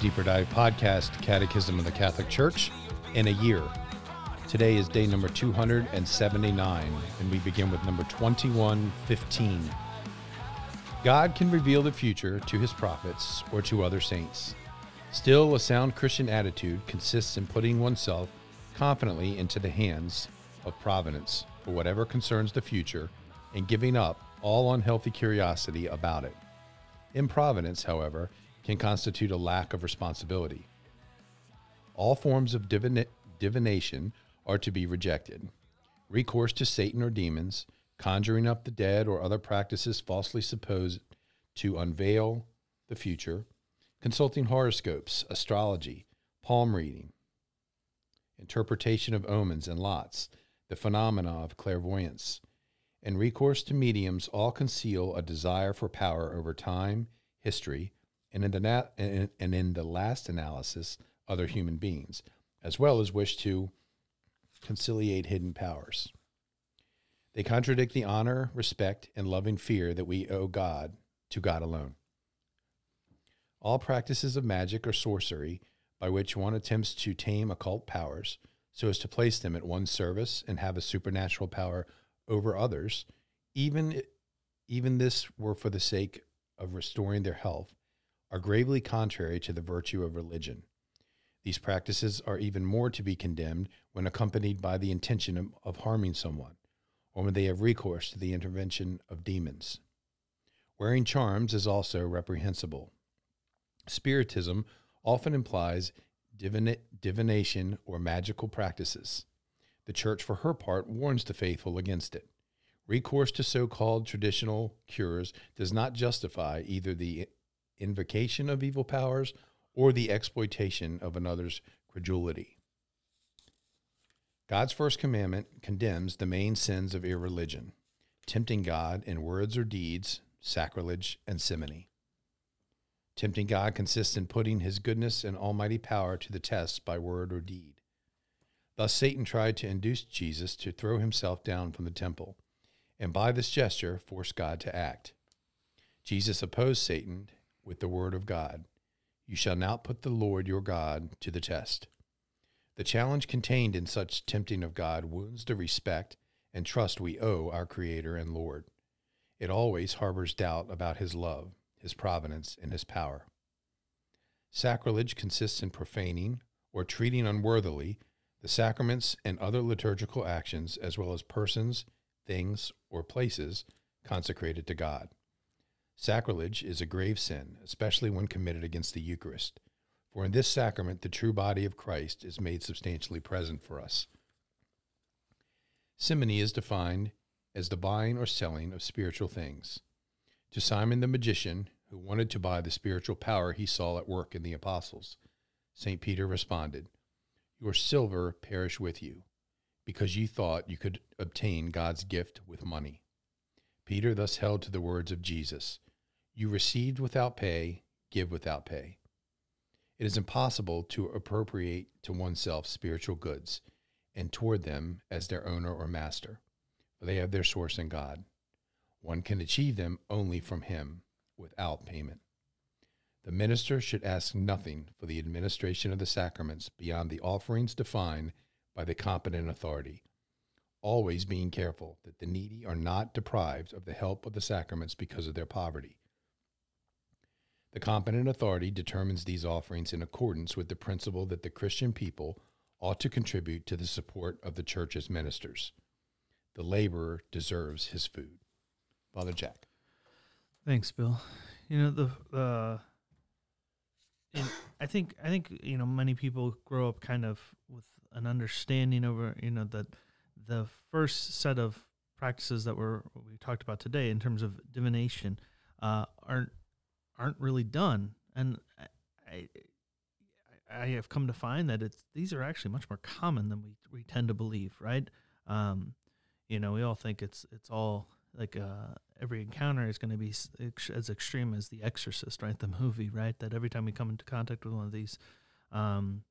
Deeper Dive podcast, Catechism of the Catholic Church, in a year. Today is day number 279, and we begin with number 2115. God can reveal the future to his prophets or to other saints. Still, a sound Christian attitude consists in putting oneself confidently into the hands of providence for whatever concerns the future and giving up all unhealthy curiosity about it. Improvidence, however, can constitute a lack of responsibility. All forms of divina- divination are to be rejected. Recourse to Satan or demons, conjuring up the dead, or other practices falsely supposed to unveil the future, consulting horoscopes, astrology, palm reading, interpretation of omens and lots, the phenomena of clairvoyance, and recourse to mediums all conceal a desire for power over time, history, and in the, na- and in the last analysis, other human beings, as well as wish to conciliate hidden powers. They contradict the honor, respect, and loving fear that we owe God to God alone. All practices of magic or sorcery by which one attempts to tame occult powers so as to place them at one's service and have a supernatural power over others, even even this were for the sake of restoring their health, are gravely contrary to the virtue of religion. These practices are even more to be condemned when accompanied by the intention of, of harming someone, or when they have recourse to the intervention of demons. Wearing charms is also reprehensible. Spiritism often implies divina- divination or magical practices. The Church, for her part, warns the faithful against it. Recourse to so called traditional cures does not justify either the invocation of evil powers or the exploitation of another's credulity. God's first commandment condemns the main sins of irreligion tempting God in words or deeds, sacrilege, and simony. Tempting God consists in putting his goodness and almighty power to the test by word or deed. Thus, Satan tried to induce Jesus to throw himself down from the temple, and by this gesture force God to act. Jesus opposed Satan with the word of God You shall not put the Lord your God to the test. The challenge contained in such tempting of God wounds the respect and trust we owe our Creator and Lord. It always harbors doubt about His love, His providence, and His power. Sacrilege consists in profaning or treating unworthily the sacraments and other liturgical actions, as well as persons, things, or places consecrated to God. Sacrilege is a grave sin, especially when committed against the Eucharist, for in this sacrament the true body of Christ is made substantially present for us. Simony is defined as the buying or selling of spiritual things. To Simon the magician, who wanted to buy the spiritual power he saw at work in the apostles, St. Peter responded, Your silver perish with you, because ye thought you could obtain God's gift with money. Peter thus held to the words of Jesus You received without pay, give without pay. It is impossible to appropriate to oneself spiritual goods and toward them as their owner or master, for they have their source in God. One can achieve them only from Him without payment. The minister should ask nothing for the administration of the sacraments beyond the offerings defined by the competent authority, always being careful that the needy are not deprived of the help of the sacraments because of their poverty. The competent authority determines these offerings in accordance with the principle that the Christian people ought to contribute to the support of the church's ministers. The laborer deserves his food. Father Jack. Thanks, Bill. You know the uh, I think I think you know many people grow up kind of with an understanding over you know that the first set of practices that we're we talked about today in terms of divination uh, aren't aren't really done, and I, I, I have come to find that it's these are actually much more common than we we tend to believe, right? Um, you know, we all think it's it's all like uh, every encounter is going to be as extreme as The Exorcist, right? The movie, right? That every time we come into contact with one of these, um,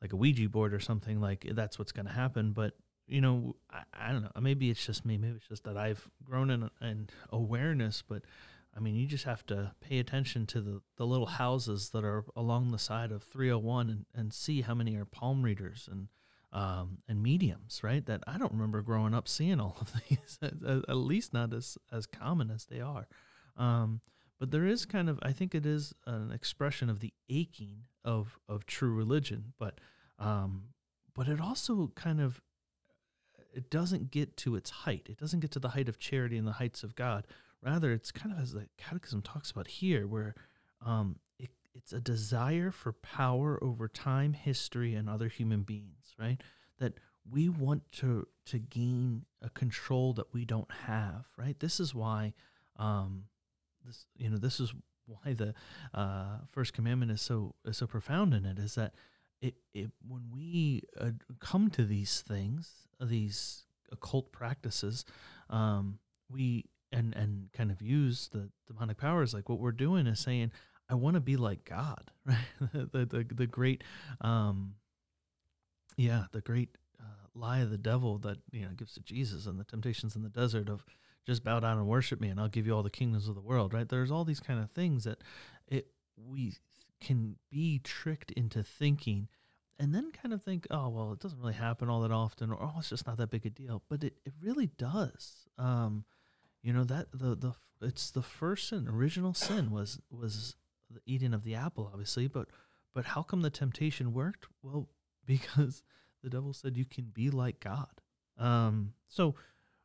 like a Ouija board or something, like that's what's going to happen. But you know, I, I, don't know. Maybe it's just me. Maybe it's just that I've grown in, in awareness. But I mean, you just have to pay attention to the, the little houses that are along the side of 301 and, and see how many are palm readers and um, and mediums, right? That I don't remember growing up seeing all of these, at, least not as, as common as they are. Um, but there is kind of, I think it is an expression of the aching of, of true religion, but, um, but it also kind of, it doesn't get to its height. It doesn't get to the height of charity and the heights of God. Rather, it's kind of as the Catechism talks about here, where um, it, it's a desire for power over time, history, and other human beings, right? That we want to to gain a control that we don't have, right? This is why, um, this you know, this is why the uh, first commandment is so is so profound in it. Is that it, it when we uh, come to these things, these occult practices, um, we and and kind of use the demonic powers like what we're doing is saying i want to be like god right the, the the great um yeah the great uh, lie of the devil that you know gives to jesus and the temptations in the desert of just bow down and worship me and i'll give you all the kingdoms of the world right there's all these kind of things that it we can be tricked into thinking and then kind of think, oh well, it doesn't really happen all that often, or oh, it's just not that big a deal. But it, it really does. Um, you know that the the it's the first sin, original sin was was the eating of the apple, obviously. But but how come the temptation worked? Well, because the devil said you can be like God. Um, so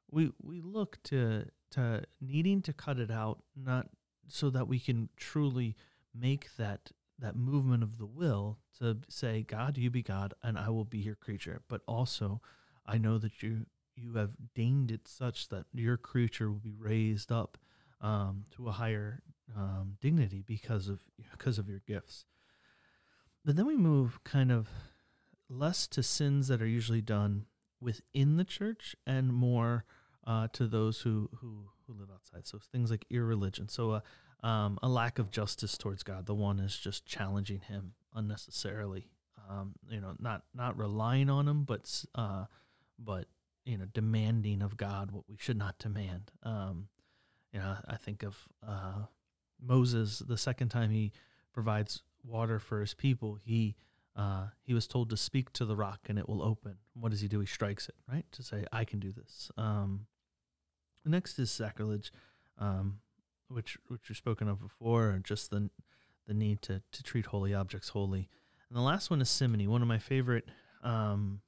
we we look to to needing to cut it out, not so that we can truly make that that movement of the will to say, God, you be God, and I will be your creature. But also, I know that you you have deigned it such that your creature will be raised up um, to a higher um, dignity because of because of your gifts. But then we move kind of less to sins that are usually done within the church and more uh, to those who, who who live outside. So things like irreligion. So a uh, um, a lack of justice towards God. The one is just challenging Him unnecessarily. Um, you know, not not relying on Him, but uh, but you know demanding of God what we should not demand. Um, you know, I think of uh, Moses the second time he provides water for his people. He uh, he was told to speak to the rock and it will open. What does he do? He strikes it, right, to say I can do this. Um, next is sacrilege, um, which which we've spoken of before, just the the need to to treat holy objects holy. And the last one is simony, one of my favorite um,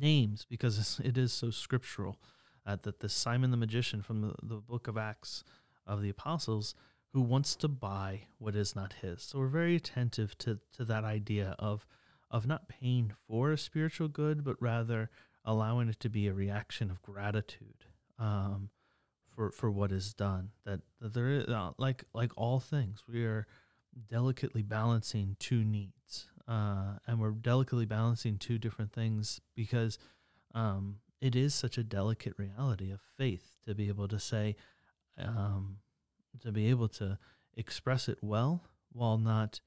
names because it is so scriptural. Uh, that the Simon the magician from the, the book of Acts of the Apostles who wants to buy what is not his. So we're very attentive to, to that idea of of not paying for a spiritual good, but rather allowing it to be a reaction of gratitude um, for for what is done. That, that there is uh, like like all things, we are delicately balancing two needs uh, and we're delicately balancing two different things because um, it is such a delicate reality of faith to be able to say, um, to be able to express it well while not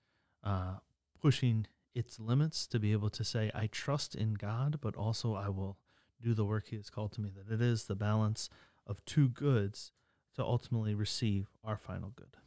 uh, pushing its limits, to be able to say, I trust in God, but also I will do the work He has called to me, that it is the balance of two goods to ultimately receive our final good.